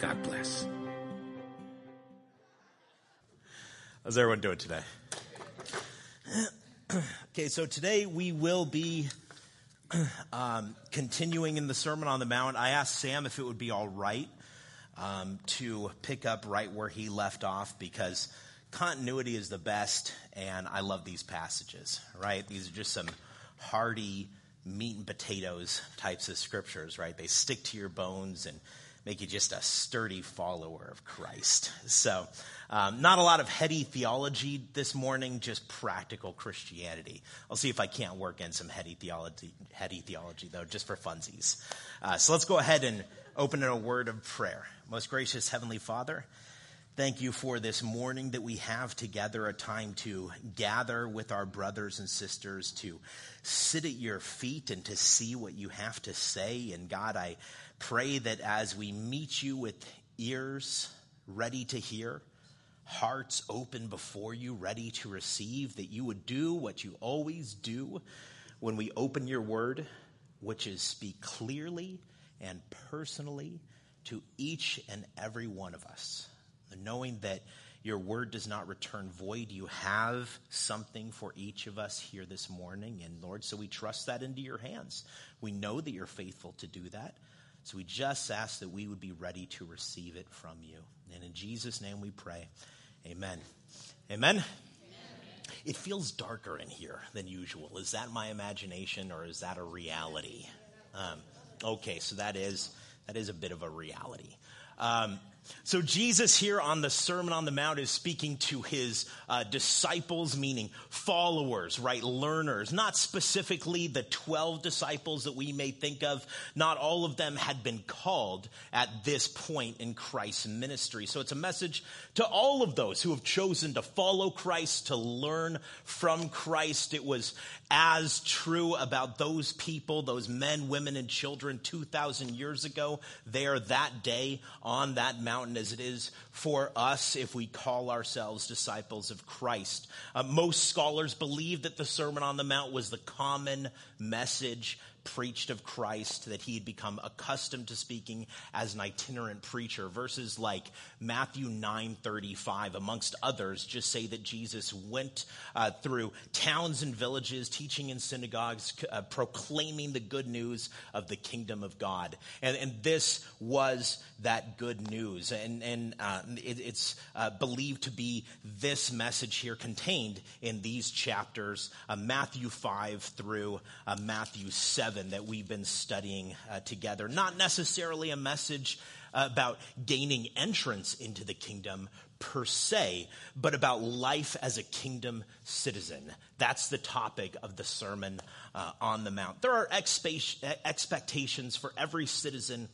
God bless. How's everyone doing today? okay, so today we will be um, continuing in the Sermon on the Mount. I asked Sam if it would be all right um, to pick up right where he left off because continuity is the best, and I love these passages, right? These are just some hearty meat and potatoes types of scriptures, right? They stick to your bones and make you just a sturdy follower of Christ. So, um, not a lot of heady theology this morning, just practical Christianity. I'll see if I can't work in some heady theology, heady theology though, just for funsies. Uh, so let's go ahead and open in a word of prayer. Most gracious Heavenly Father, Thank you for this morning that we have together, a time to gather with our brothers and sisters, to sit at your feet and to see what you have to say. And God, I pray that as we meet you with ears ready to hear, hearts open before you, ready to receive, that you would do what you always do when we open your word, which is speak clearly and personally to each and every one of us knowing that your word does not return void. You have something for each of us here this morning. And Lord, so we trust that into your hands. We know that you're faithful to do that. So we just ask that we would be ready to receive it from you. And in Jesus' name we pray. Amen. Amen. It feels darker in here than usual. Is that my imagination or is that a reality? Um, okay, so that is that is a bit of a reality. Um, so, Jesus here on the Sermon on the Mount is speaking to his uh, disciples, meaning followers, right? Learners, not specifically the 12 disciples that we may think of. Not all of them had been called at this point in Christ's ministry. So, it's a message to all of those who have chosen to follow Christ, to learn from Christ. It was as true about those people, those men, women, and children 2,000 years ago, there that day on that mountain as it is for us if we call ourselves disciples of Christ. Uh, most scholars believe that the Sermon on the Mount was the common message preached of Christ, that he had become accustomed to speaking as an itinerant preacher. Verses like Matthew 9:35, amongst others, just say that Jesus went uh, through towns and villages, teaching in synagogues, uh, proclaiming the good news of the kingdom of God. And, and this was that good news. And, and uh, it, it's uh, believed to be this message here contained in these chapters, uh, Matthew 5 through uh, Matthew 7 7 that we've been studying uh, together. Not necessarily a message about gaining entrance into the kingdom per se, but about life as a kingdom citizen. That's the topic of the Sermon uh, on the Mount. There are expe- expectations for every citizen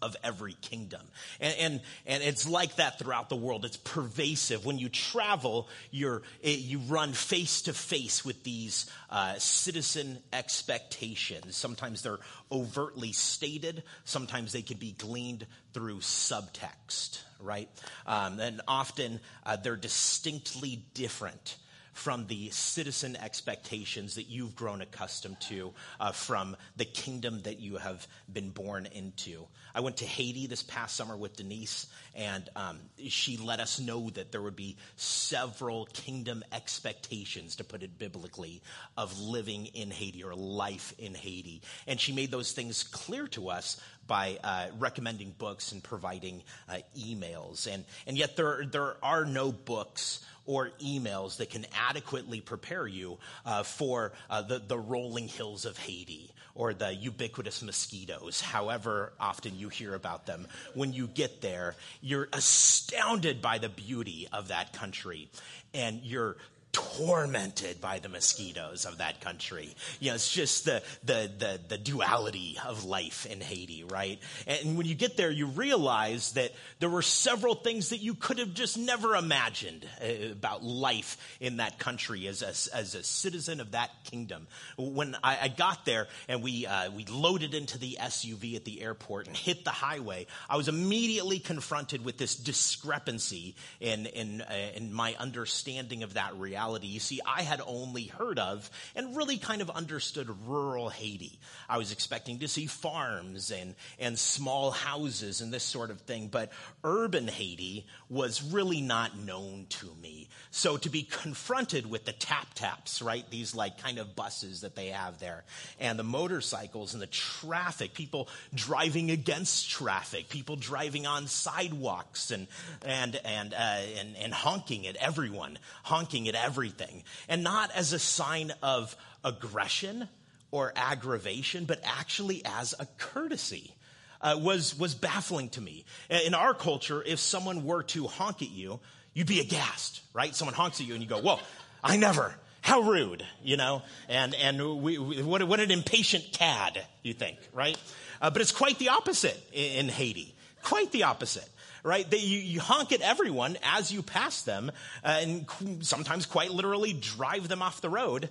of every kingdom. And, and, and, it's like that throughout the world. It's pervasive. When you travel, you're, you run face to face with these uh, citizen expectations. Sometimes they're overtly stated, sometimes they can be gleaned through subtext, right? Um, and often uh, they're distinctly different from the citizen expectations that you've grown accustomed to uh, from the kingdom that you have been born into. I went to Haiti this past summer with Denise, and um, she let us know that there would be several kingdom expectations, to put it biblically, of living in Haiti or life in Haiti. And she made those things clear to us by uh, recommending books and providing uh, emails. And, and yet there, there are no books or emails that can adequately prepare you uh, for uh, the, the rolling hills of Haiti or the ubiquitous mosquitoes, however often you hear about them. When you get there, you're astounded by the beauty of that country and you're tormented by the mosquitoes of that country. You know, it's just the, the, the, the, duality of life in Haiti, right? And when you get there, you realize that there were several things that you could have just never imagined uh, about life in that country as a, as a citizen of that kingdom. When I, I got there and we, uh, we loaded into the SUV at the airport and hit the highway, I was immediately confronted with this discrepancy in, in, uh, in my understanding of that reality reality. You see, I had only heard of and really kind of understood rural Haiti. I was expecting to see farms and, and small houses and this sort of thing, but urban Haiti was really not known to me. So to be confronted with the tap taps, right? These like kind of buses that they have there and the motorcycles and the traffic, people driving against traffic, people driving on sidewalks and, and, and, uh, and, and honking at everyone, honking at everything. And not as a sign of aggression or aggravation, but actually as a courtesy. Uh, was was baffling to me. In our culture, if someone were to honk at you, you'd be aghast, right? Someone honks at you and you go, whoa, I never. How rude, you know? And, and we, we, what, what an impatient cad, you think, right? Uh, but it's quite the opposite in, in Haiti. Quite the opposite right? They, you, you, honk at everyone as you pass them, uh, and sometimes quite literally drive them off the road,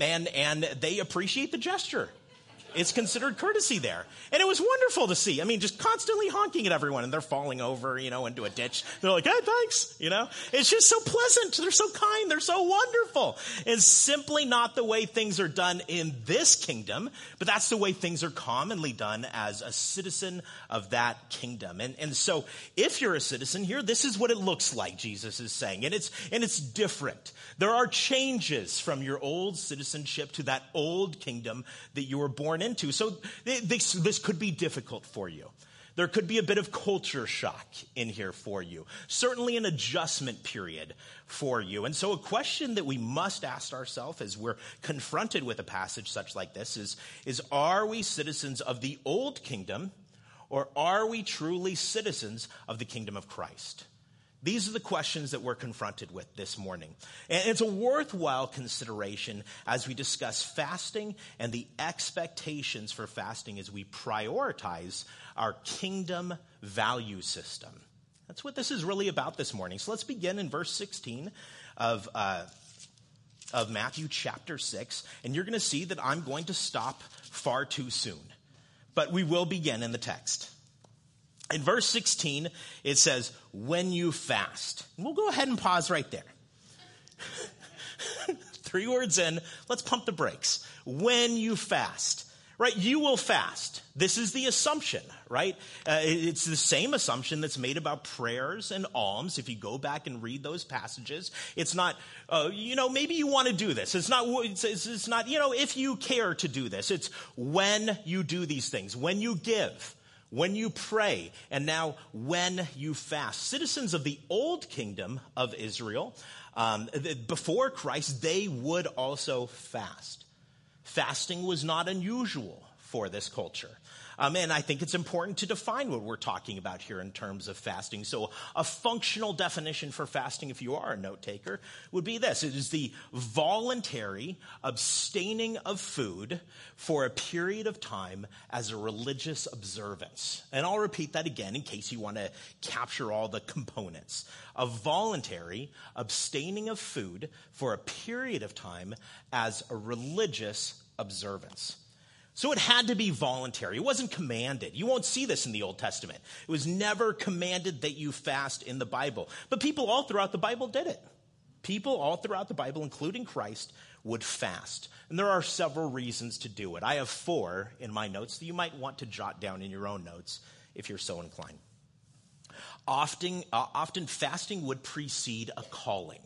and, and they appreciate the gesture. It's considered courtesy there. And it was wonderful to see. I mean, just constantly honking at everyone and they're falling over, you know, into a ditch. They're like, hey, thanks, you know. It's just so pleasant. They're so kind. They're so wonderful. It's simply not the way things are done in this kingdom, but that's the way things are commonly done as a citizen of that kingdom. And, and so if you're a citizen here, this is what it looks like, Jesus is saying. And it's, and it's different. There are changes from your old citizenship to that old kingdom that you were born born into. So this, this could be difficult for you. There could be a bit of culture shock in here for you. Certainly an adjustment period for you. And so a question that we must ask ourselves as we're confronted with a passage such like this is, is are we citizens of the old kingdom or are we truly citizens of the kingdom of Christ? These are the questions that we're confronted with this morning. And it's a worthwhile consideration as we discuss fasting and the expectations for fasting as we prioritize our kingdom value system. That's what this is really about this morning. So let's begin in verse 16 of, uh, of Matthew chapter 6. And you're going to see that I'm going to stop far too soon. But we will begin in the text. In verse 16, it says, when you fast. And we'll go ahead and pause right there. Three words in, let's pump the brakes. When you fast. Right, you will fast. This is the assumption, right? Uh, it's the same assumption that's made about prayers and alms. If you go back and read those passages, it's not, uh, you know, maybe you want to do this. It's not, it's, it's not, you know, if you care to do this. It's when you do these things, when you give when you pray, and now when you fast. Citizens of the old kingdom of Israel, um, before Christ, they would also fast. Fasting was not unusual for this culture. Um, and I think it's important to define what we're talking about here in terms of fasting. So, a functional definition for fasting, if you are a note taker, would be this it is the voluntary abstaining of food for a period of time as a religious observance. And I'll repeat that again in case you want to capture all the components. A voluntary abstaining of food for a period of time as a religious observance. So it had to be voluntary. It wasn't commanded. You won't see this in the Old Testament. It was never commanded that you fast in the Bible. But people all throughout the Bible did it. People all throughout the Bible, including Christ, would fast. And there are several reasons to do it. I have four in my notes that you might want to jot down in your own notes if you're so inclined. Often, uh, often fasting would precede a calling.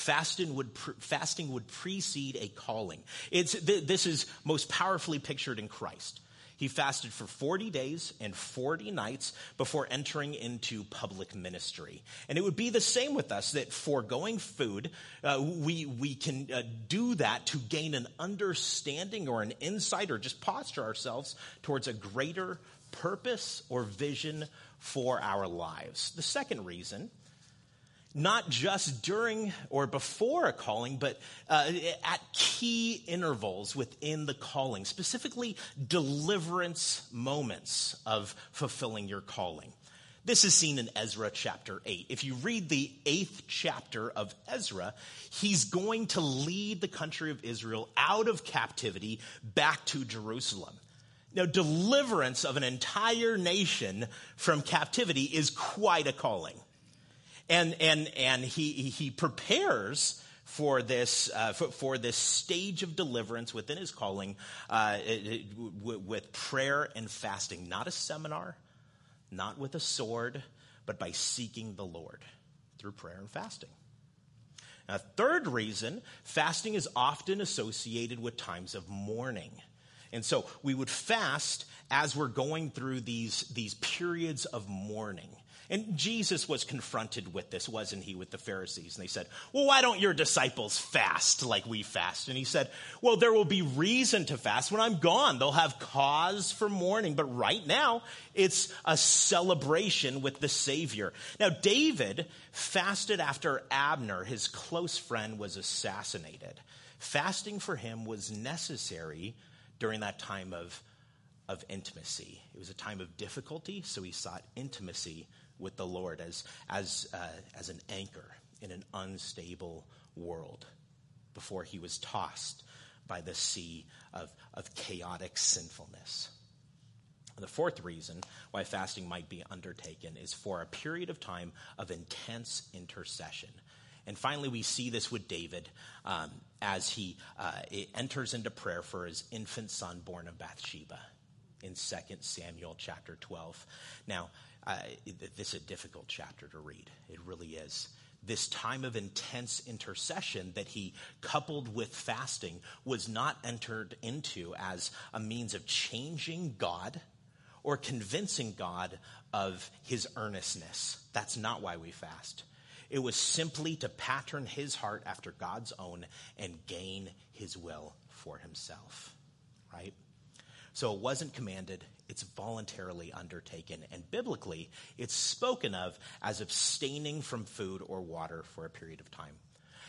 Fasting would, pre- fasting would precede a calling. It's, th- this is most powerfully pictured in Christ. He fasted for 40 days and 40 nights before entering into public ministry. And it would be the same with us that foregoing food, uh, we, we can uh, do that to gain an understanding or an insight or just posture ourselves towards a greater purpose or vision for our lives. The second reason not just during or before a calling, but uh, at key intervals within the calling, specifically deliverance moments of fulfilling your calling. This is seen in Ezra chapter 8. If you read the eighth chapter of Ezra, he's going to lead the country of Israel out of captivity back to Jerusalem. Now, deliverance of an entire nation from captivity is quite a calling and and and he he prepares for this uh, for, for, this stage of deliverance within his calling uh, with prayer and fasting, not a seminar, not with a sword, but by seeking the Lord through prayer and fasting. A third reason, fasting is often associated with times of mourning. And so we would fast as we're going through these, these periods of mourning. And Jesus was confronted with this, wasn't he, with the Pharisees? And they said, Well, why don't your disciples fast like we fast? And he said, Well, there will be reason to fast. When I'm gone, they'll have cause for mourning. But right now, it's a celebration with the Savior. Now, David fasted after Abner, his close friend, was assassinated. Fasting for him was necessary during that time of, of intimacy. It was a time of difficulty, so he sought intimacy with the Lord as, as, uh, as an anchor in an unstable world before he was tossed by the sea of, of chaotic sinfulness. The fourth reason why fasting might be undertaken is for a period of time of intense intercession. And finally, we see this with David um, as he uh, enters into prayer for his infant son born of Bathsheba in 2 Samuel chapter 12. Now, this is a difficult chapter to read. It really is. This time of intense intercession that he coupled with fasting was not entered into as a means of changing God or convincing God of his earnestness. That's not why we fast. It was simply to pattern his heart after God's own and gain his will for himself. Right? So it wasn't commanded, it's voluntarily undertaken. And biblically, it's spoken of as abstaining from food or water for a period of time.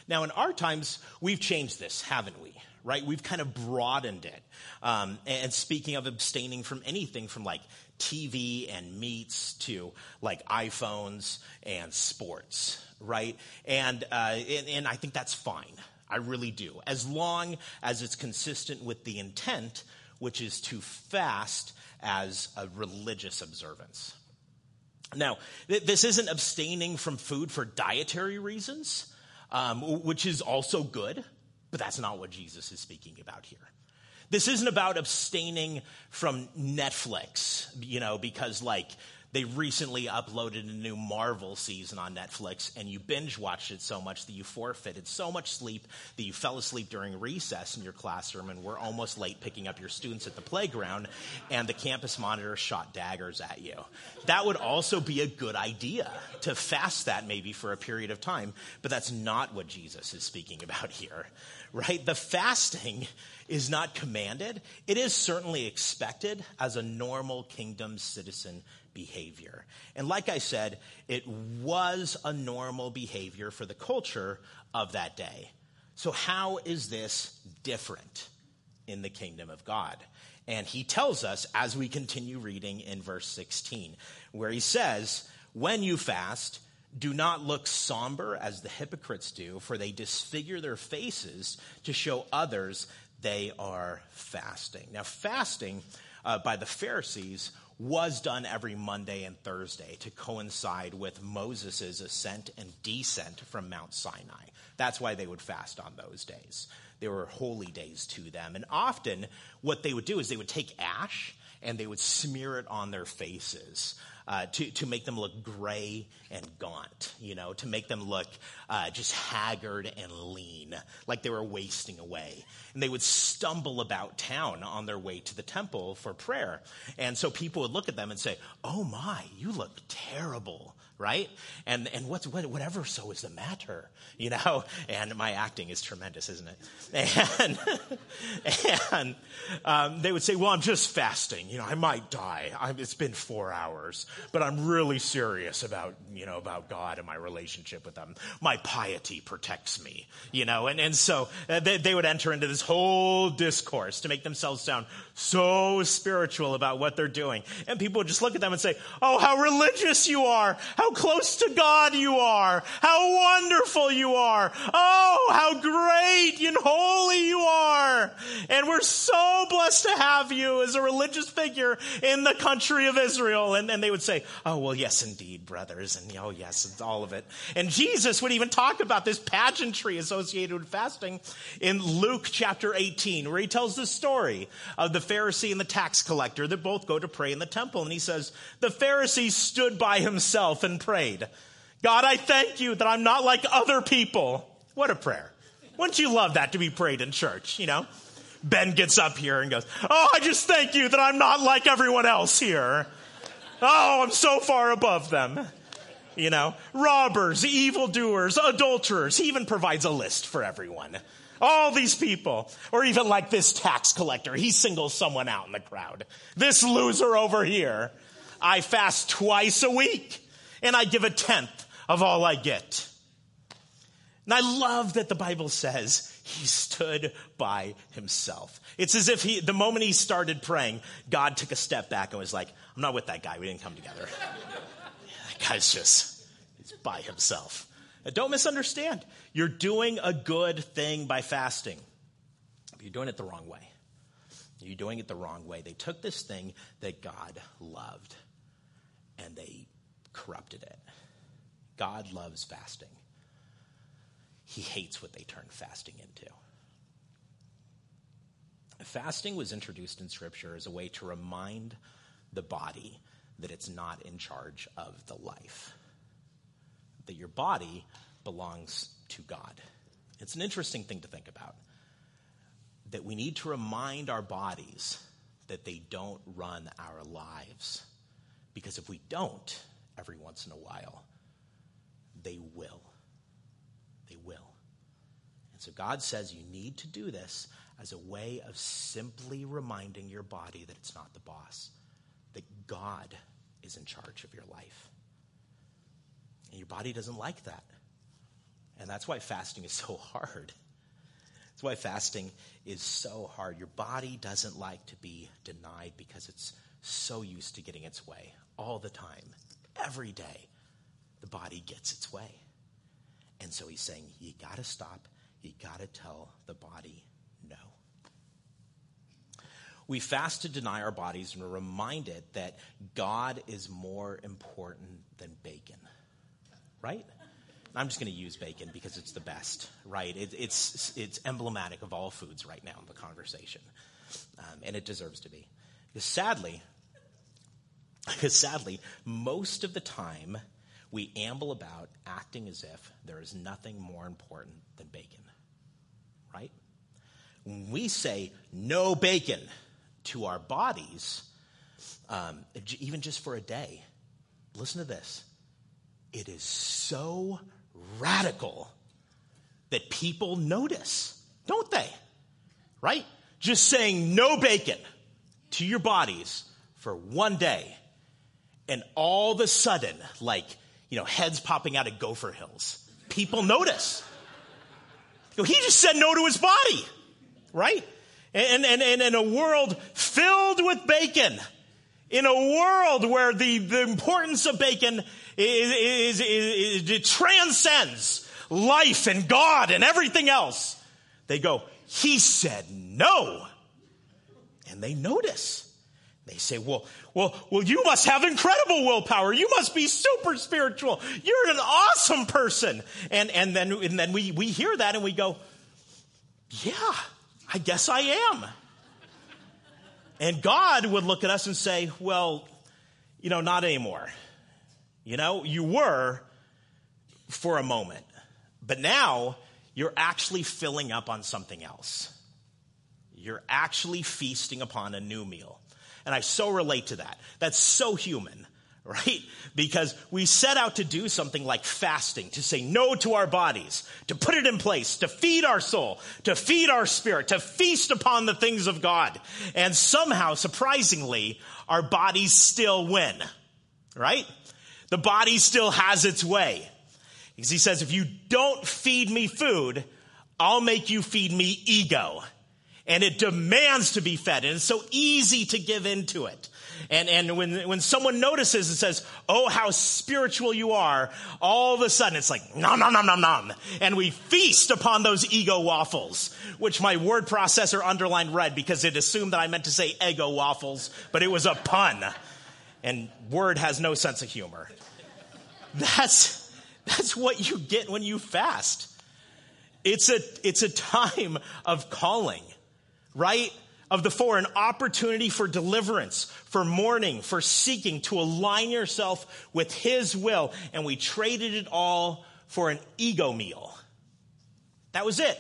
Now, in our times, we've changed this, haven't we? Right? We've kind of broadened it. Um, and speaking of abstaining from anything from like TV and meats to like iPhones and sports, right? And, uh, and, and I think that's fine. I really do. As long as it's consistent with the intent which is to fast as a religious observance. Now, th- this isn't abstaining from food for dietary reasons, um, which is also good, but that's not what Jesus is speaking about here. This isn't about abstaining from Netflix, you know, because like they recently uploaded a new Marvel season on Netflix, and you binge watched it so much that you forfeited so much sleep that you fell asleep during recess in your classroom and were almost late picking up your students at the playground, and the campus monitor shot daggers at you. That would also be a good idea to fast that maybe for a period of time, but that's not what Jesus is speaking about here, right? The fasting is not commanded, it is certainly expected as a normal kingdom citizen behavior. And like I said, it was a normal behavior for the culture of that day. So, how is this different in the kingdom of God? And he tells us as we continue reading in verse 16, where he says, When you fast, do not look somber as the hypocrites do, for they disfigure their faces to show others they are fasting. Now, fasting uh, by the Pharisees was done every Monday and Thursday to coincide with Moses' ascent and descent from Mount Sinai. That's why they would fast on those days. They were holy days to them. And often, what they would do is they would take ash and they would smear it on their faces uh, to, to make them look gray and gaunt, you know, to make them look uh, just haggard and lean, like they were wasting away. And they would stumble about town on their way to the temple for prayer. And so people would look at them and say, Oh my, you look terrible right? And and what's whatever so is the matter, you know? And my acting is tremendous, isn't it? And and um, they would say, "Well, I'm just fasting. You know, I might die. I'm, it's been four hours, but I'm really serious about you know about God and my relationship with them. My piety protects me, you know." And and so uh, they, they would enter into this whole discourse to make themselves sound so spiritual about what they're doing, and people would just look at them and say, "Oh, how religious you are! How close to God you are. How wonderful you are. Oh, how great and holy you are. And we're so blessed to have you as a religious figure in the country of Israel. And, and they would say, oh, well, yes, indeed, brothers. And oh, yes, it's all of it. And Jesus would even talk about this pageantry associated with fasting in Luke chapter 18, where he tells the story of the Pharisee and the tax collector that both go to pray in the temple. And he says, the Pharisee stood by himself and prayed, God, I thank you that I'm not like other people. What a prayer. Wouldn't you love that to be prayed in church, you know? Ben gets up here and goes, Oh, I just thank you that I'm not like everyone else here. Oh, I'm so far above them. You know, robbers, evildoers, adulterers. He even provides a list for everyone. All these people. Or even like this tax collector. He singles someone out in the crowd. This loser over here. I fast twice a week and I give a tenth of all I get. And I love that the Bible says he stood by himself. It's as if he, the moment he started praying, God took a step back and was like, I'm not with that guy. We didn't come together. that guy's just, he's by himself. And don't misunderstand. You're doing a good thing by fasting. But you're doing it the wrong way. You're doing it the wrong way. They took this thing that God loved and they corrupted it. God loves fasting. He hates what they turn fasting into. Fasting was introduced in Scripture as a way to remind the body that it's not in charge of the life, that your body belongs to God. It's an interesting thing to think about. That we need to remind our bodies that they don't run our lives. Because if we don't, every once in a while. They will. They will. And so God says you need to do this as a way of simply reminding your body that it's not the boss, that God is in charge of your life. And your body doesn't like that. And that's why fasting is so hard. That's why fasting is so hard. Your body doesn't like to be denied because it's so used to getting its way all the time every day, the body gets its way. And so he's saying, you got to stop. You got to tell the body no. We fast to deny our bodies and we're reminded that God is more important than bacon, right? I'm just going to use bacon because it's the best, right? It, it's, it's emblematic of all foods right now in the conversation, um, and it deserves to be. Because sadly, because sadly, most of the time, we amble about acting as if there is nothing more important than bacon. Right? When we say no bacon to our bodies, um, even just for a day, listen to this. It is so radical that people notice, don't they? Right? Just saying no bacon to your bodies for one day and all of a sudden, like, you know, heads popping out of gopher hills. People notice. You know, he just said no to his body, right? And, and, and in a world filled with bacon, in a world where the, the importance of bacon is, is, is, it transcends life and God and everything else, they go, he said no. And they notice. They say, well, well, well, you must have incredible willpower. You must be super spiritual. You're an awesome person. And, and then, and then we, we hear that and we go, yeah, I guess I am. And God would look at us and say, well, you know, not anymore. You know, you were for a moment, but now you're actually filling up on something else. You're actually feasting upon a new meal. And I so relate to that. That's so human, right? Because we set out to do something like fasting, to say no to our bodies, to put it in place, to feed our soul, to feed our spirit, to feast upon the things of God. And somehow, surprisingly, our bodies still win, right? The body still has its way. Because he says, if you don't feed me food, I'll make you feed me ego and it demands to be fed and it's so easy to give into it. And, and when, when someone notices and says, Oh, how spiritual you are, all of a sudden it's like, nom, nom, nom, nom, nom. And we feast upon those ego waffles, which my word processor underlined red because it assumed that I meant to say ego waffles, but it was a pun. And word has no sense of humor. That's, that's what you get when you fast. It's a, it's a time of calling right? Of the four, an opportunity for deliverance, for mourning, for seeking to align yourself with His will. And we traded it all for an ego meal. That was it.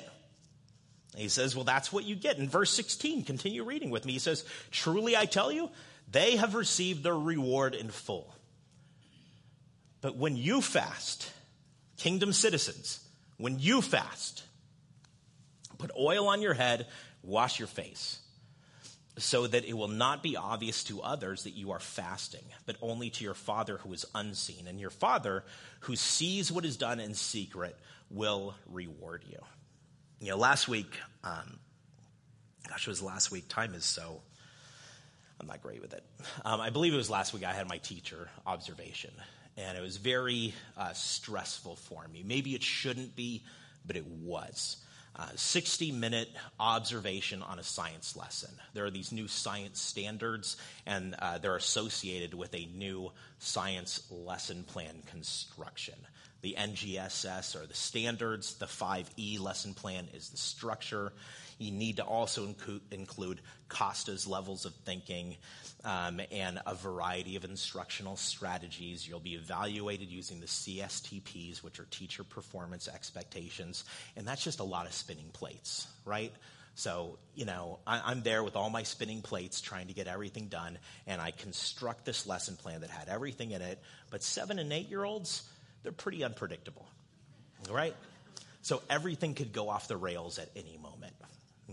he says, Well, that's what you get. In verse 16, continue reading with me. He says, Truly I tell you, they have received their reward in full. But when you fast, kingdom citizens, when you fast, put oil on your head Wash your face so that it will not be obvious to others that you are fasting, but only to your Father who is unseen. And your Father who sees what is done in secret will reward you. You know, last week, um, gosh, it was last week. Time is so, I'm not great with it. Um, I believe it was last week I had my teacher observation, and it was very uh, stressful for me. Maybe it shouldn't be, but it was. Uh, 60 minute observation on a science lesson. There are these new science standards, and uh, they're associated with a new science lesson plan construction. The NGSS are the standards, the 5E lesson plan is the structure. You need to also include, Costa's levels of thinking um, and a variety of instructional strategies. You'll be evaluated using the CSTPs, which are teacher performance expectations. And that's just a lot of spinning plates, right? So, you know, I, am there with all my spinning plates trying to get everything done, and I construct this lesson plan that had everything in it. But seven and eight year olds, they're pretty unpredictable, right? So everything could go off the rails at any moment,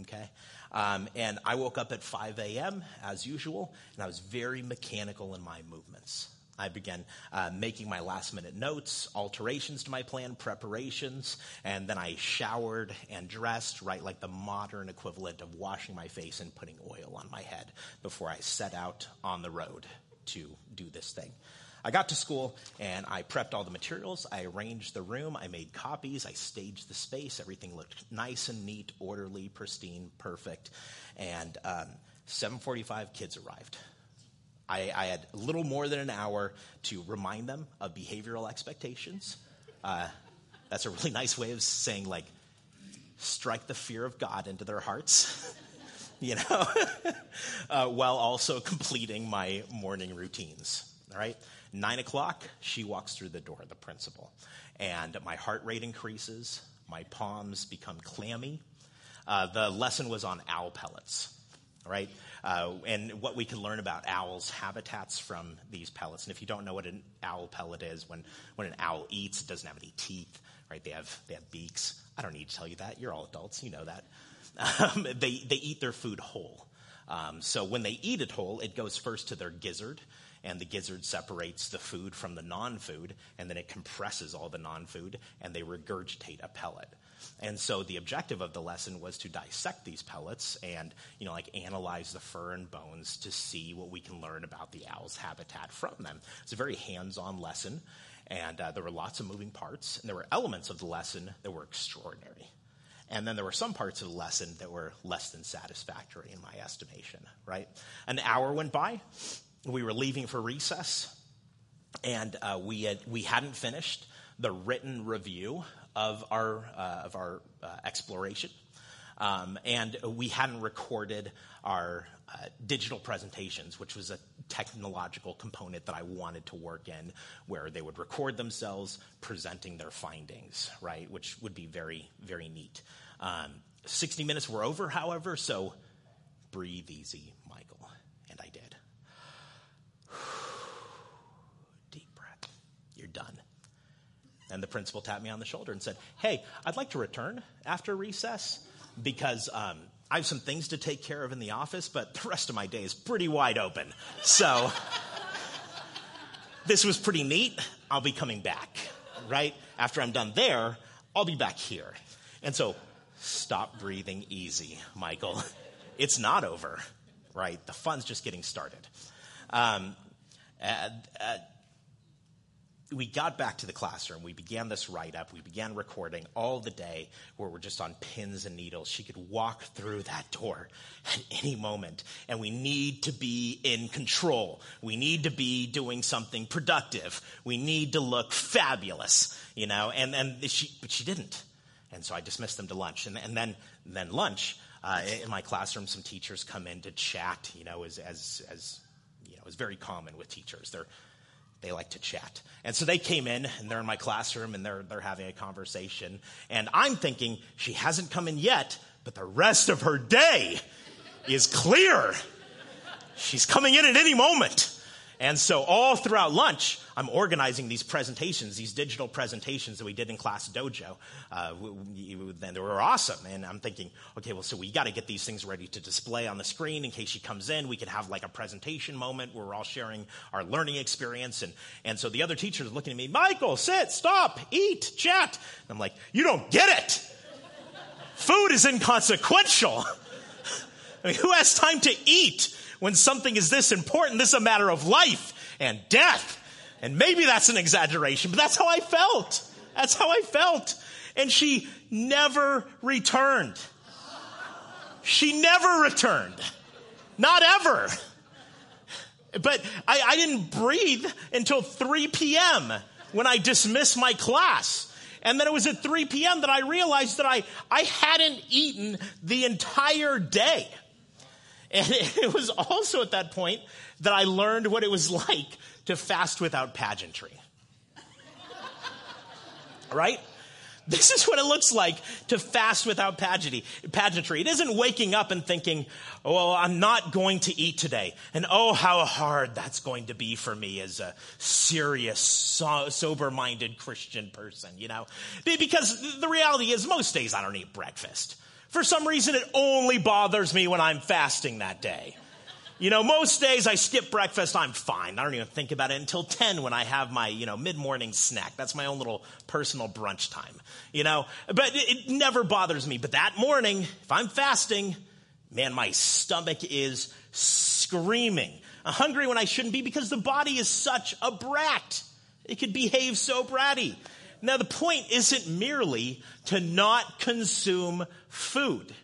okay? Um, and I woke up at 5 a.m. as usual, and I was very mechanical in my movements. I began uh, making my last minute notes, alterations to my plan, preparations, and then I showered and dressed, right, like the modern equivalent of washing my face and putting oil on my head before I set out on the road to do this thing. I got to school and I prepped all the materials. I arranged the room. I made copies. I staged the space. Everything looked nice and neat, orderly, pristine, perfect. And um, 7:45, kids arrived. I, I, had a little more than an hour to remind them of behavioral expectations. Uh, that's a really nice way of saying like, strike the fear of God into their hearts. you know, uh, while also completing my morning routines. All right. Nine o'clock, she walks through the door, the principal. And my heart rate increases, my palms become clammy. Uh, the lesson was on owl pellets, right? Uh, and what we can learn about owls' habitats from these pellets. And if you don't know what an owl pellet is, when, when an owl eats, it doesn't have any teeth, right? They have, they have beaks. I don't need to tell you that. You're all adults, you know that. Um, they, they eat their food whole. Um, so when they eat it whole, it goes first to their gizzard, and the gizzard separates the food from the non food, and then it compresses all the non food, and they regurgitate a pellet. And so the objective of the lesson was to dissect these pellets and, you know, like analyze the fur and bones to see what we can learn about the owl's habitat from them. It's a very hands-on lesson, and uh, there were lots of moving parts, and there were elements of the lesson that were extraordinary. And then there were some parts of the lesson that were less than satisfactory in my estimation, right? An hour went by, we were leaving for recess, and uh, we, had, we hadn't finished the written review of our, uh, of our uh, exploration. Um, and we hadn't recorded our uh, digital presentations, which was a technological component that I wanted to work in, where they would record themselves presenting their findings, right? Which would be very, very neat. Um, 60 minutes were over, however, so breathe easy, Michael. And I did. Deep breath. You're done. And the principal tapped me on the shoulder and said, Hey, I'd like to return after recess because um, I have some things to take care of in the office, but the rest of my day is pretty wide open. So this was pretty neat. I'll be coming back, right? After I'm done there, I'll be back here. And so stop breathing easy, Michael. It's not over, right? The fun's just getting started. Um, uh, uh, we got back to the classroom. We began this write up. We began recording all the day where we're just on pins and needles. She could walk through that door at any moment. And we need to be in control. We need to be doing something productive. We need to look fabulous, you know, and, and she, but she didn't. And so I dismissed them to lunch. And, and then, then lunch, uh, in my classroom, some teachers come in to chat, you know, as, as, as, you know, is very common with teachers. They're, they like to chat. And so they came in and they're in my classroom and they're, they're having a conversation. And I'm thinking, she hasn't come in yet, but the rest of her day is clear. She's coming in at any moment. And so all throughout lunch, I'm organizing these presentations, these digital presentations that we did in Class Dojo. Uh, they were awesome. And I'm thinking, okay, well, so we got to get these things ready to display on the screen in case she comes in. We could have like a presentation moment where we're all sharing our learning experience. And, and so the other teachers looking at me, Michael, sit, stop, eat, chat. And I'm like, you don't get it. Food is inconsequential. I mean, who has time to eat? When something is this important. This is a matter of life and death. And maybe that's an exaggeration, but that's how I felt. That's how I felt. And she never returned. She never returned. Not ever. But I, I didn't breathe until 3 p.m. when I dismissed my class. And then it was at 3 p.m. that I realized that I, I hadn't eaten the entire day. And it was also at that point that I learned what it was like to fast without pageantry. right? This is what it looks like to fast without pageantry. It isn't waking up and thinking, oh, I'm not going to eat today. And oh, how hard that's going to be for me as a serious, sober minded Christian person, you know? Because the reality is, most days I don't eat breakfast. For some reason, it only bothers me when I'm fasting that day. You know, most days I skip breakfast, I'm fine. I don't even think about it until 10 when I have my, you know, mid-morning snack. That's my own little personal brunch time, you know. But it, never bothers me. But that morning, if I'm fasting, man, my stomach is screaming. I'm hungry when I shouldn't be because the body is such a brat. It could behave so bratty. Now, the point isn't merely to not consume food.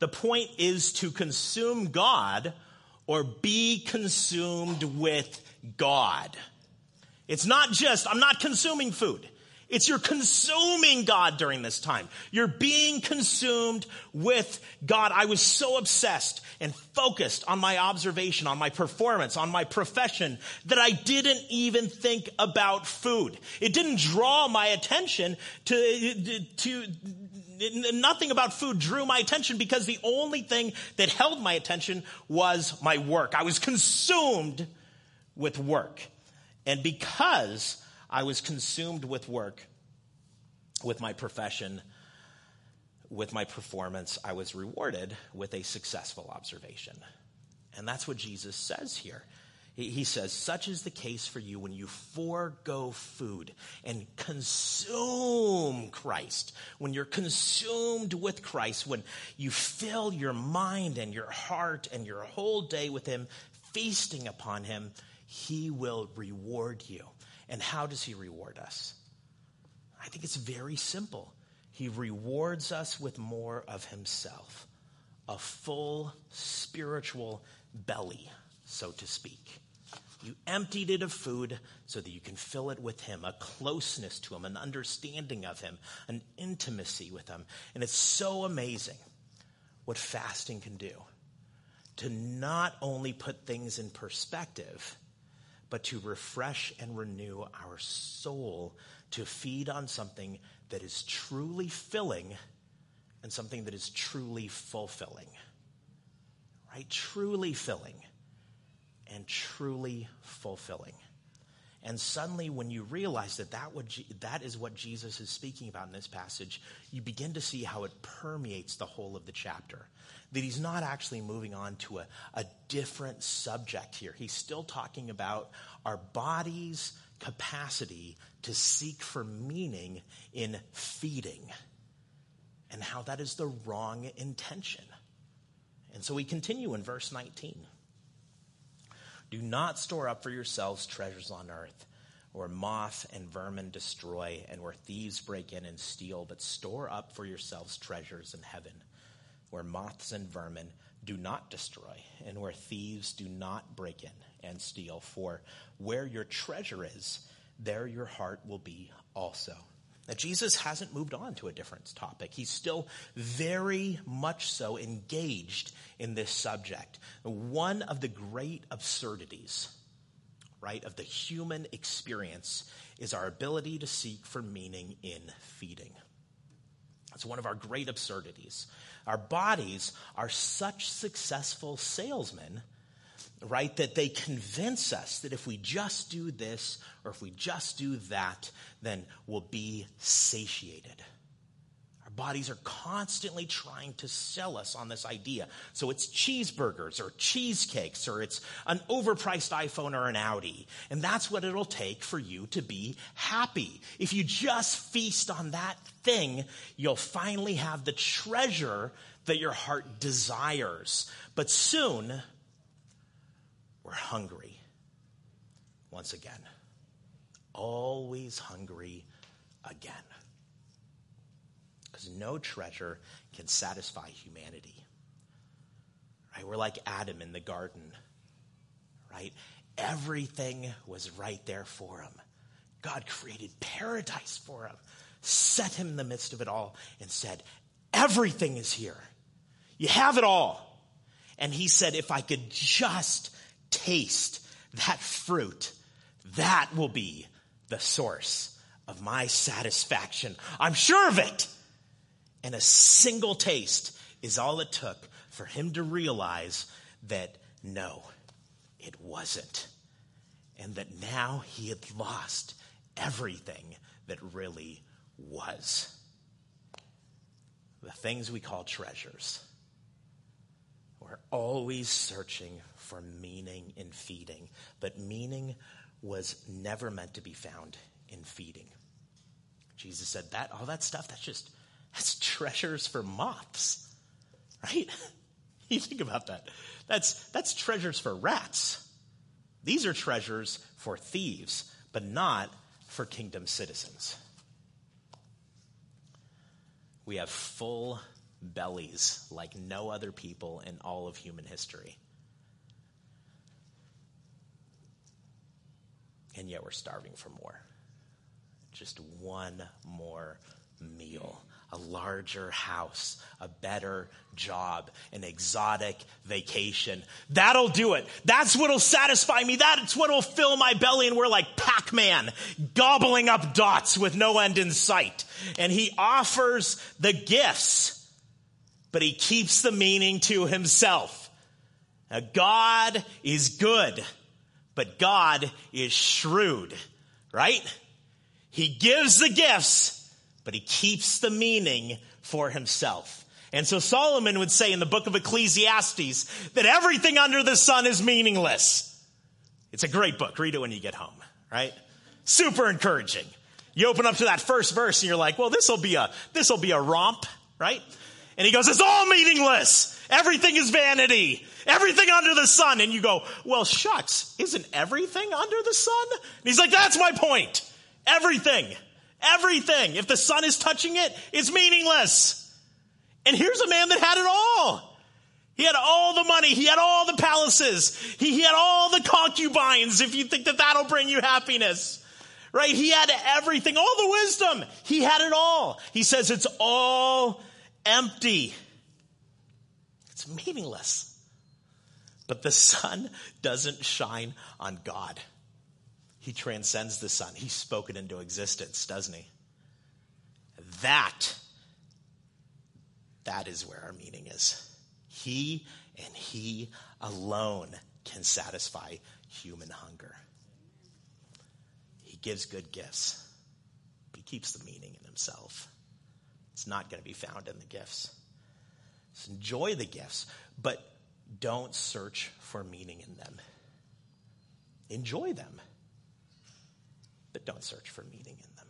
The point is to consume God or be consumed with God. It's not just, I'm not consuming food. It's you're consuming God during this time. You're being consumed with God. I was so obsessed and focused on my observation, on my performance, on my profession that I didn't even think about food. It didn't draw my attention to, to, nothing about food drew my attention because the only thing that held my attention was my work. I was consumed with work. And because I was consumed with work, with my profession, with my performance. I was rewarded with a successful observation. And that's what Jesus says here. He says, Such is the case for you when you forego food and consume Christ. When you're consumed with Christ, when you fill your mind and your heart and your whole day with Him, feasting upon Him, He will reward you. And how does he reward us? I think it's very simple. He rewards us with more of himself, a full spiritual belly, so to speak. You emptied it of food so that you can fill it with Him, a closeness to Him, an understanding of Him, an intimacy with Him. And it's so amazing what fasting can do to not only put things in perspective, but to refresh and renew our soul, to feed on something that is truly filling and something that is truly fulfilling. Right? Truly filling and truly fulfilling. And suddenly, when you realize that that, would, that is what Jesus is speaking about in this passage, you begin to see how it permeates the whole of the chapter. That he's not actually moving on to a, a different subject here. He's still talking about our body's capacity to seek for meaning in feeding and how that is the wrong intention. And so we continue in verse 19. Do not store up for yourselves treasures on earth, where moth and vermin destroy, and where thieves break in and steal, but store up for yourselves treasures in heaven, where moths and vermin do not destroy, and where thieves do not break in and steal. For where your treasure is, there your heart will be also. Now, Jesus hasn't moved on to a different topic. He's still very much so engaged in this subject. One of the great absurdities, right, of the human experience is our ability to seek for meaning in feeding. It's one of our great absurdities. Our bodies are such successful salesmen right? That they convince us that if we just do this or if we just do that, then we'll be satiated. Our bodies are constantly trying to sell us on this idea. So it's cheeseburgers or cheesecakes or it's an overpriced iPhone or an Audi. And that's what it'll take for you to be happy. If you just feast on that thing, you'll finally have the treasure that your heart desires. But soon, we're hungry once again. Always hungry again. Because no treasure can satisfy humanity. Right? We're like Adam in the garden. Right? Everything was right there for him. God created paradise for him, set him in the midst of it all, and said, Everything is here. You have it all. And he said, If I could just taste that fruit, that will be the source of my satisfaction. I'm sure of it. And a single taste is all it took for him to realize that no, it wasn't. And that now he had lost everything that really was. The things we call treasures. We're always searching for meaning in feeding, but meaning was never meant to be found in feeding. Jesus said that all that stuff that's just that's treasures for moths. Right? you think about that. That's that's treasures for rats. These are treasures for thieves, but not for kingdom citizens. We have full bellies like no other people in all of human history. and yet we're starving for more. Just one more meal, a larger house, a better job, an exotic vacation. That'll do it. That's what'll satisfy me. That's what'll fill my belly. And we're like Pac Man, gobbling up dots with no end in sight. And he offers the gifts, but he keeps the meaning to himself. Now, God is good but God is shrewd, right? He gives the gifts, but he keeps the meaning for himself. And so Solomon would say in the book of Ecclesiastes that everything under the sun is meaningless. It's a great book. Read it when you get home, right? Super encouraging. You open up to that first verse and you're like, well, this will be a, this will be a romp, right? And he goes, it's all meaningless. Everything is vanity. Everything under the sun. And you go, well, shucks, isn't everything under the sun? And he's like, that's my point. Everything. Everything. If the sun is touching it, it's meaningless. And here's a man that had it all. He had all the money. He had all the palaces. He, he had all the concubines, if you think that that'll bring you happiness. Right? He had everything, all the wisdom. He had it all. He says it's all empty. It's meaningless. But the sun doesn't shine on God. He transcends the sun. He's spoken into existence, doesn't he? That, that is where our meaning is. He and He alone can satisfy human hunger. He gives good gifts, He keeps the meaning in Himself. It's not going to be found in the gifts. Enjoy the gifts, but don't search for meaning in them. Enjoy them, but don't search for meaning in them.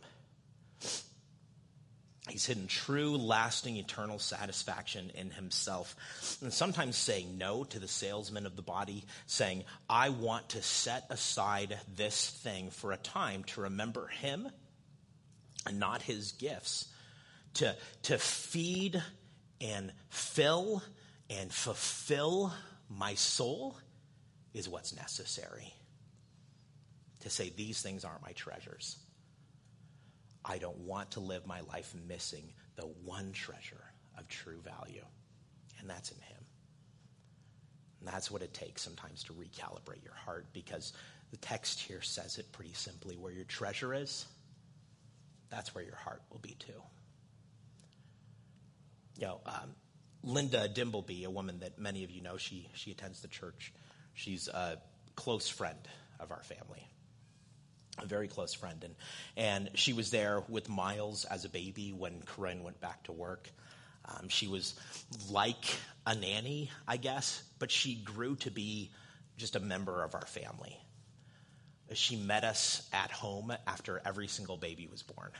He's hidden true, lasting, eternal satisfaction in himself. And sometimes saying no to the salesman of the body, saying, I want to set aside this thing for a time to remember him and not his gifts, to, to feed and fill and fulfill my soul is what's necessary. To say, these things aren't my treasures. I don't want to live my life missing the one treasure of true value, and that's in Him. And that's what it takes sometimes to recalibrate your heart because the text here says it pretty simply where your treasure is, that's where your heart will be too. You know, um, Linda Dimbleby, a woman that many of you know, she, she attends the church. She's a close friend of our family a very close friend. And, and she was there with Miles as a baby when Corinne went back to work. Um, she was like a nanny, I guess, but she grew to be just a member of our family. She met us at home after every single baby was born.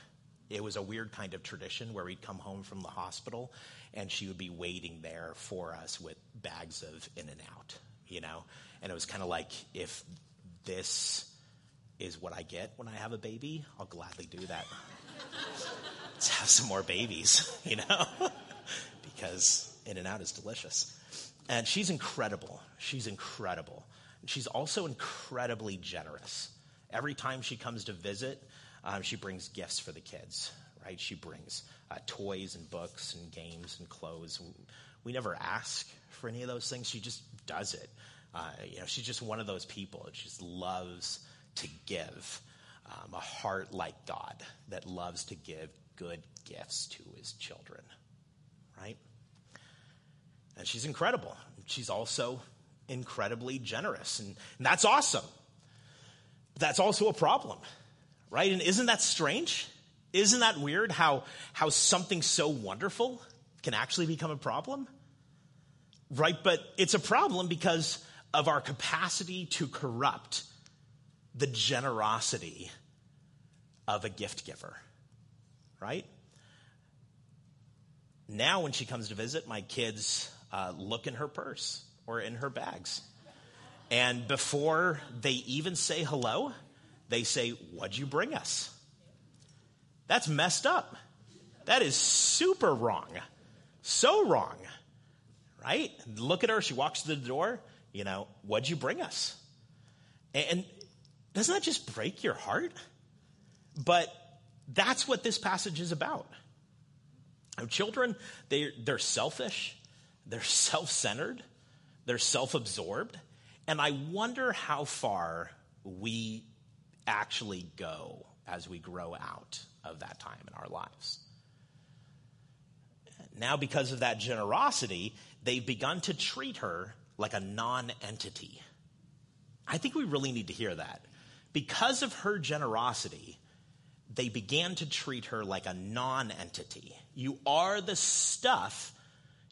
It was a weird kind of tradition where we'd come home from the hospital and she would be waiting there for us with bags of in and out, you know? And it was kind of like if this is what I get when I have a baby, I'll gladly do that. Let's have some more babies, you know? because In-N-Out is delicious. And she's incredible. She's incredible. She's also incredibly generous. Every time she comes to visit, um, she brings gifts for the kids, right? She brings uh, toys and books and games and clothes. We never ask for any of those things. She just does it. Uh, you know, she's just one of those people that just loves to give, um, a heart like God that loves to give good gifts to his children, right? And she's incredible. She's also incredibly generous, and, and that's awesome. That's also a problem, right? And isn't that strange? Isn't that weird how, how something so wonderful can actually become a problem? Right? But it's a problem because of our capacity to corrupt the generosity of a gift giver, right? Now, when she comes to visit, my kids uh, look in her purse or in her bags. And before they even say hello, they say, What'd you bring us? That's messed up. That is super wrong. So wrong. Right? Look at her. She walks to the door. You know, what'd you bring us? And doesn't that just break your heart? But that's what this passage is about. Children, they, they're selfish, they're self centered, they're self absorbed. And I wonder how far we actually go as we grow out of that time in our lives. Now, because of that generosity, they've begun to treat her like a non entity. I think we really need to hear that because of her generosity, they began to treat her like a non entity. You are the stuff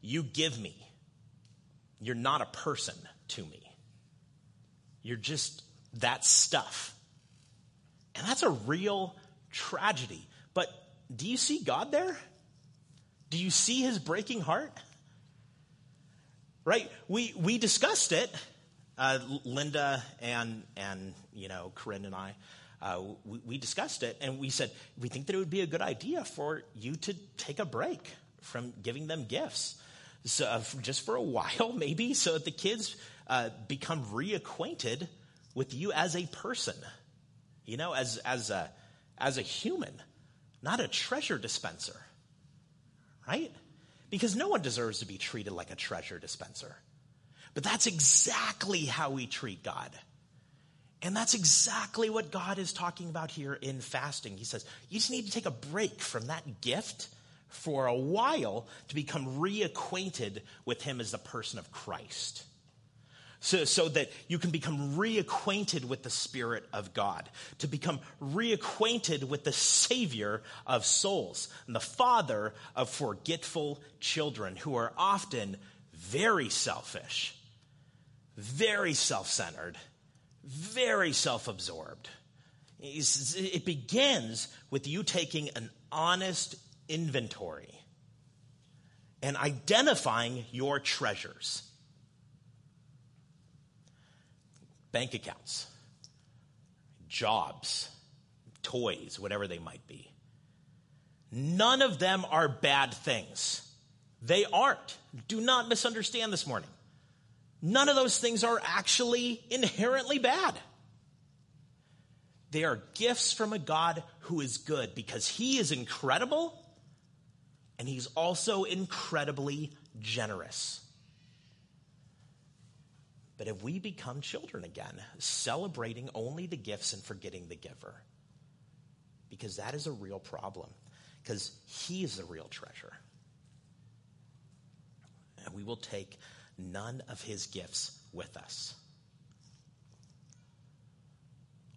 you give me. You're not a person to me. You're just that stuff. And that's a real tragedy. But do you see God there? Do you see his breaking heart? Right? We, we discussed it uh, Linda and and you know Corinne and I, uh, we, we, discussed it, and we said we think that it would be a good idea for you to take a break from giving them gifts, so, uh, just for a while, maybe, so that the kids uh, become reacquainted with you as a person, you know, as, as, a, as a human, not a treasure dispenser, right? Because no one deserves to be treated like a treasure dispenser. But that's exactly how we treat God. And that's exactly what God is talking about here in fasting. He says, you just need to take a break from that gift for a while to become reacquainted with Him as the person of Christ. So, so that you can become reacquainted with the Spirit of God, to become reacquainted with the Savior of souls, and the Father of forgetful children who are often very selfish, very self centered, very self absorbed. It begins with you taking an honest inventory and identifying your treasures. Bank accounts, jobs, toys, whatever they might be. None of them are bad things. They aren't. Do not misunderstand this morning. None of those things are actually inherently bad. They are gifts from a God who is good because he is incredible and he's also incredibly generous. But if we become children again, celebrating only the gifts and forgetting the giver, because that is a real problem, because he is the real treasure. And we will take none of his gifts with us.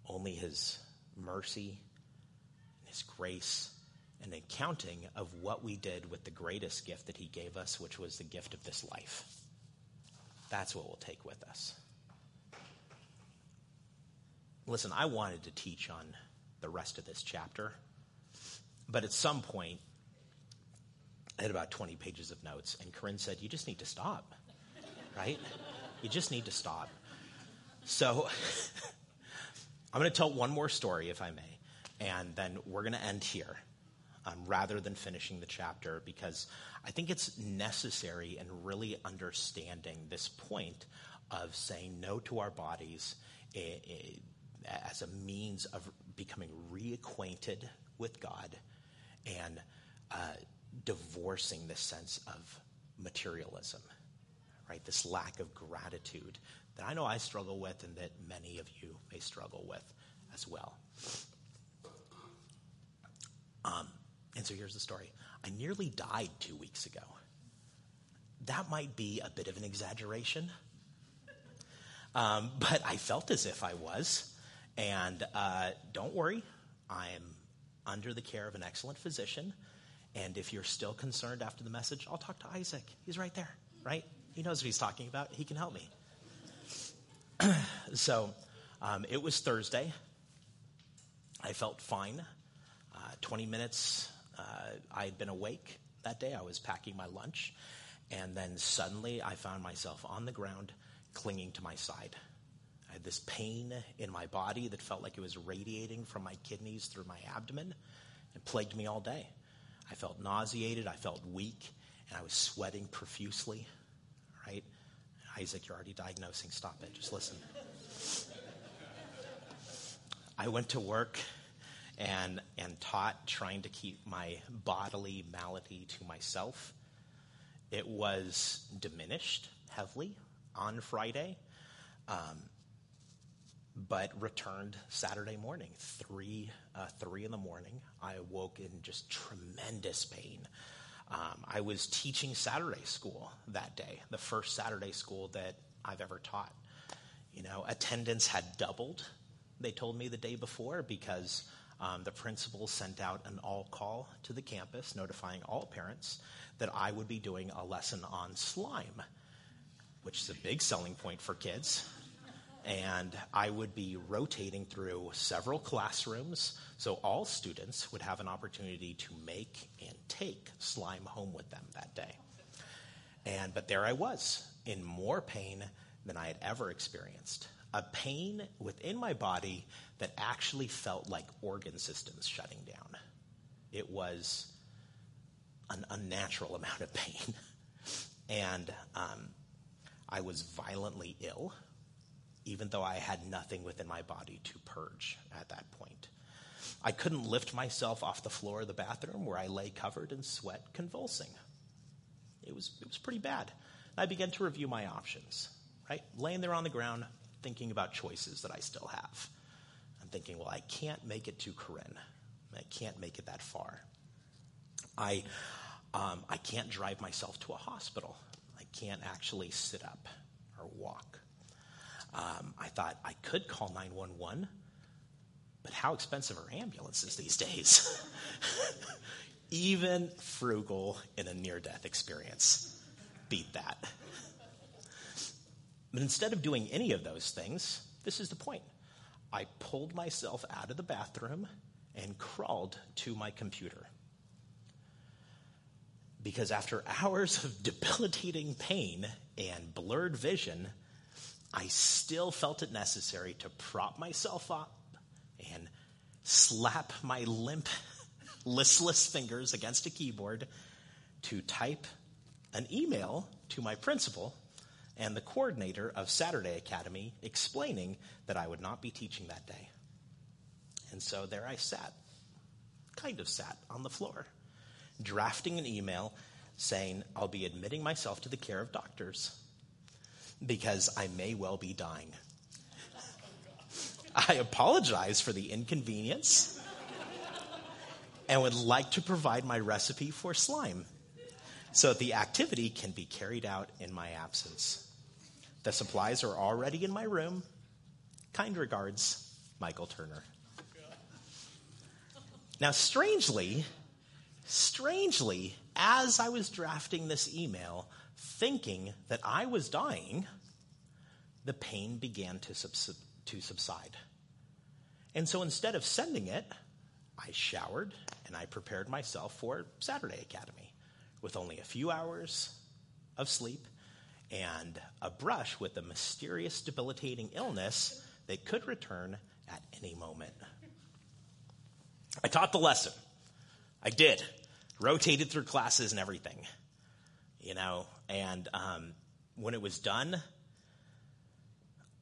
Only his mercy, his grace, and accounting of what we did with the greatest gift that he gave us, which was the gift of this life. That's what we'll take with us. Listen, I wanted to teach on the rest of this chapter, but at some point, I had about 20 pages of notes, and Corinne said, You just need to stop right? You just need to stop. So I'm going to tell one more story, if I may, and then we're going to end here um, rather than finishing the chapter because I think it's necessary in really understanding this point of saying no to our bodies as a means of becoming reacquainted with God and uh, divorcing this sense of materialism right? This lack of gratitude that I know I struggle with and that many of you may struggle with as well. Um, and so here's the story I nearly died two weeks ago. That might be a bit of an exaggeration, um, but I felt as if I was. And uh, don't worry, I'm under the care of an excellent physician. And if you're still concerned after the message, I'll talk to Isaac. He's right there, right? He knows what he's talking about. He can help me. so um, it was Thursday. I felt fine. Uh, 20 minutes, Uh, I had been awake that day. I was packing my lunch. And then suddenly I found myself on the ground clinging to my side. I had this pain in my body that felt like it was radiating from my kidneys through my abdomen. It plagued me all day. I felt nauseated. I felt weak. And I was sweating profusely right? Isaac, you're already diagnosing. Stop it. Just listen. I went to work and, and taught, trying to keep my bodily malady to myself. It was diminished heavily on Friday, um, but returned Saturday morning, three, uh, three in the morning. I awoke in just tremendous pain. Um, I was teaching Saturday school that day, the first Saturday school that I've ever taught. You know, attendance had doubled, they told me the day before, because um, the principal sent out an all call to the campus notifying all parents that I would be doing a lesson on slime, which is a big selling point for kids and I would be rotating through several classrooms so all students would have an opportunity to make and take slime home with them that day. And but there I was in more pain than I had ever experienced. A pain within my body that actually felt like organ systems shutting down. It was an unnatural amount of pain. And um, I was violently ill, even though I had nothing within my body to purge at that point. I couldn't lift myself off the floor of the bathroom where I lay covered in sweat, convulsing. It was, it was pretty bad. I began to review my options, right? Laying there on the ground, thinking about choices that I still have. I'm thinking, well, I can't make it to Corinne. I can't make it that far. I, um, I can't drive myself to a hospital. I can't actually sit up or walk. Um, I thought I could call 911, but how expensive are ambulances these days? Even frugal in a near death experience. Beat that. But instead of doing any of those things, this is the point. I pulled myself out of the bathroom and crawled to my computer. Because after hours of debilitating pain and blurred vision, I still felt it necessary to prop myself up and slap my limp, listless fingers against a keyboard to type an email to my principal and the coordinator of Saturday Academy explaining that I would not be teaching that day. And so there I sat, kind of sat on the floor, drafting an email saying I'll be admitting myself to the care of doctors because I may well be dying. I apologize for the inconvenience and would like to provide my recipe for slime so the activity can be carried out in my absence. The supplies are already in my room. Kind regards, Michael Turner. Now, strangely, strangely, as I was drafting this email, thinking that I was dying, the pain began to, subs- to subside. And so instead of sending it, I showered and I prepared myself for Saturday Academy with only a few hours of sleep and a brush with a mysterious debilitating illness that could return at any moment. I taught the lesson. I did. Rotated through classes and everything. You know, and um, when it was done,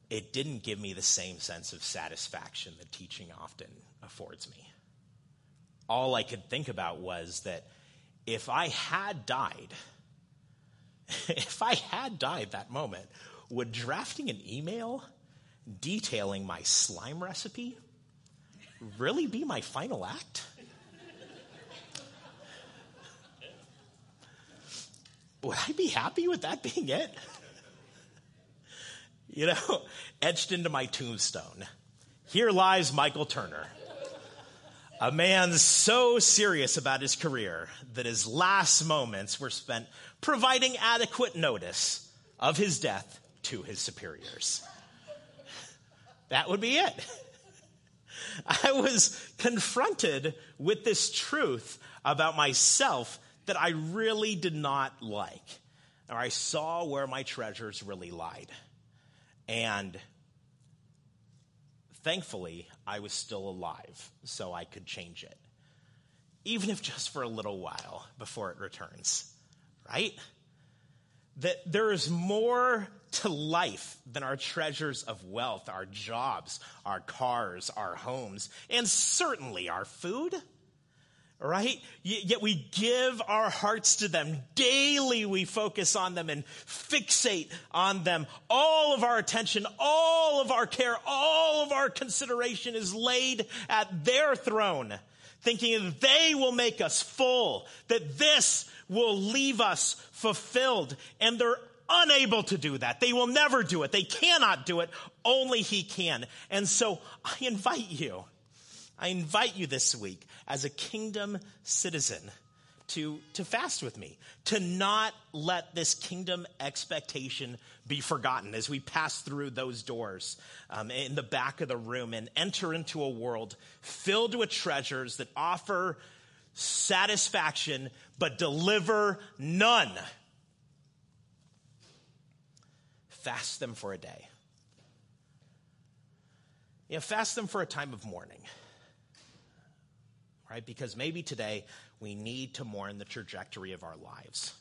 it didn't give me the same sense of satisfaction that teaching often affords me. All I could think about was that if I had died, if I had died that moment, would drafting an email detailing my slime recipe really be my final act? Would I be happy with that being it? You know, etched into my tombstone. Here lies Michael Turner, a man so serious about his career that his last moments were spent providing adequate notice of his death to his superiors. That would be it. I was confronted with this truth about myself that I really did not like. Or I saw where my treasures really lied. And thankfully, I was still alive, so I could change it. Even if just for a little while before it returns, right? That there is more to life than our treasures of wealth, our jobs, our cars, our homes, and certainly our food right? Yet we give our hearts to them. Daily we focus on them and fixate on them. All of our attention, all of our care, all of our consideration is laid at their throne, thinking that they will make us full, that this will leave us fulfilled. And they're unable to do that. They will never do it. They cannot do it. Only He can. And so I invite you, I invite you this week as a kingdom citizen to, to fast with me, to not let this kingdom expectation be forgotten as we pass through those doors um, in the back of the room and enter into a world filled with treasures that offer satisfaction but deliver none. Fast them for a day. You know, fast them for a time of mourning right? Because maybe today we need to mourn the trajectory of our lives.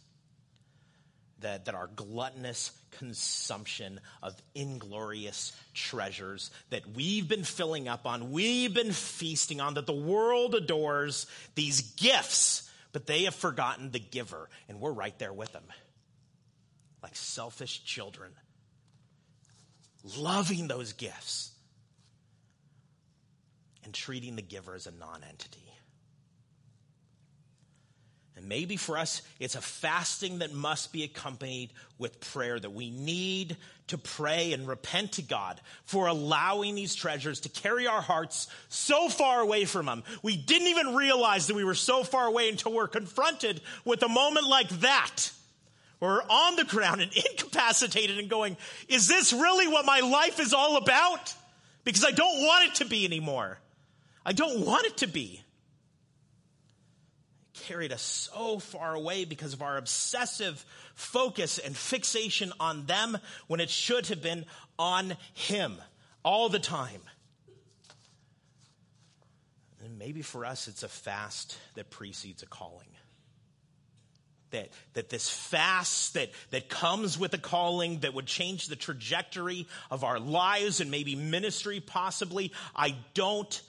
that, that our gluttonous consumption of inglorious treasures that we've been filling up on, we've been feasting on, that the world adores, these gifts, but they have forgotten the giver, and we're right there with them. Like selfish children, loving those gifts and treating the giver as a non entity. And maybe for us, it's a fasting that must be accompanied with prayer, that we need to pray and repent to God for allowing these treasures to carry our hearts so far away from Him. We didn't even realize that we were so far away until we're confronted with a moment like that. Where we're on the ground and incapacitated and going, is this really what my life is all about? Because I don't want it to be anymore. I don't want it to be carried us so far away because of our obsessive focus and fixation on them when it should have been on Him all the time. And maybe for us, it's a fast that precedes a calling. That, that this fast that, that comes with a calling that would change the trajectory of our lives and maybe ministry possibly. I don't,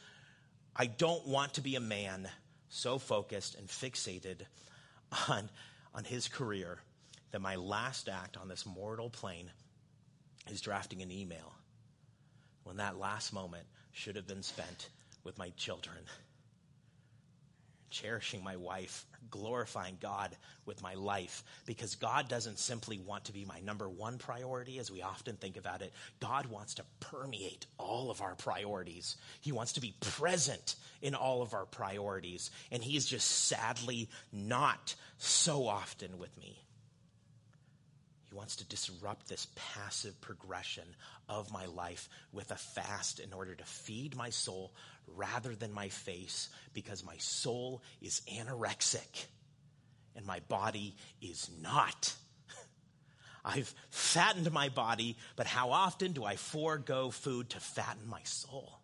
I don't want to be a man so focused and fixated on, on his career that my last act on this mortal plane is drafting an email when that last moment should have been spent with my children, cherishing my wife, glorifying God with my life because God doesn't simply want to be my number one priority as we often think about it. God wants to permeate all of our priorities. He wants to be present in all of our priorities. And He is just sadly not so often with me. He wants to disrupt this passive progression of my life with a fast in order to feed my soul rather than my face because my soul is anorexic and my body is not. I've fattened my body, but how often do I forego food to fatten my soul?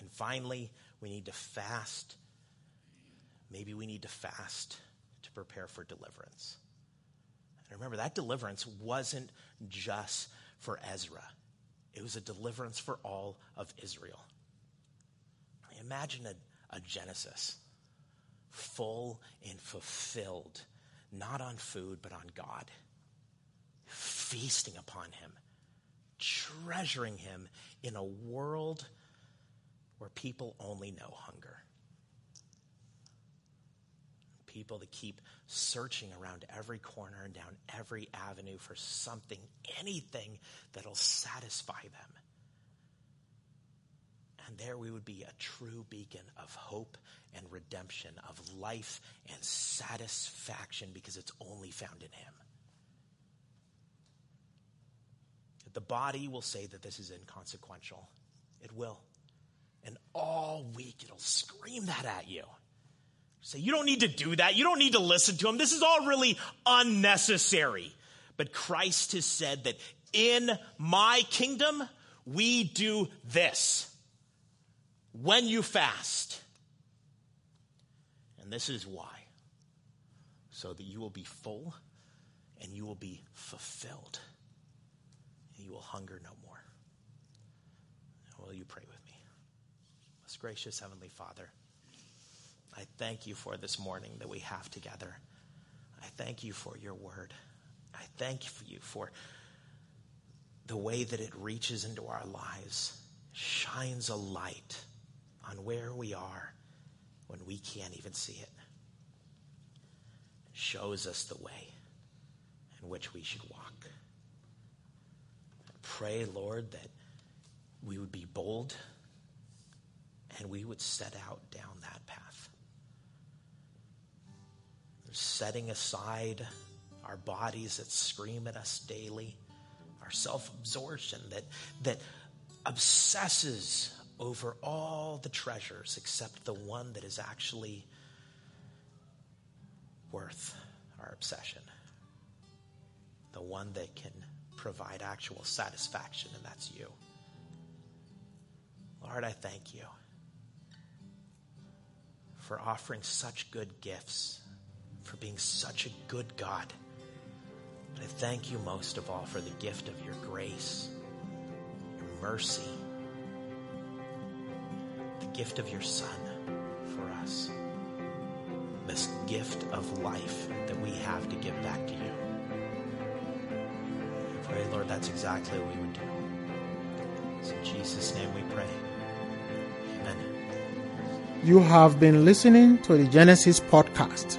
And finally, we need to fast. Maybe we need to fast to prepare for deliverance. And remember, that deliverance wasn't just for Ezra, it was a deliverance for all of Israel. Imagine a, a Genesis full and fulfilled, not on food, but on God, feasting upon Him, treasuring Him in a world where people only know hunger. People that keep searching around every corner and down every avenue for something, anything that'll satisfy them. And there we would be a true beacon of hope and redemption, of life and satisfaction because it's only found in Him. The body will say that this is inconsequential. It will. And all week it'll scream that at you. Say, you don't need to do that. You don't need to listen to him. This is all really unnecessary. But Christ has said that in my kingdom, we do this when you fast. And this is why so that you will be full and you will be fulfilled. And you will hunger no more. Will you pray with me? Most gracious Heavenly Father, I thank you for this morning that we have together. I thank you for your word. I thank you for the way that it reaches into our lives, shines a light on where we are when we can't even see it. Shows us the way in which we should walk. I pray, Lord, that we would be bold and we would set out down that path. Setting aside our bodies that scream at us daily, our self absorption that, that obsesses over all the treasures except the one that is actually worth our obsession. The one that can provide actual satisfaction, and that's you. Lord, I thank you for offering such good gifts for being such a good God. But I thank you most of all for the gift of your grace, your mercy, the gift of your Son for us, this gift of life that we have to give back to you. I pray, Lord, that's exactly what we would do. In Jesus' name we pray. Amen. You have been listening to the Genesis podcast.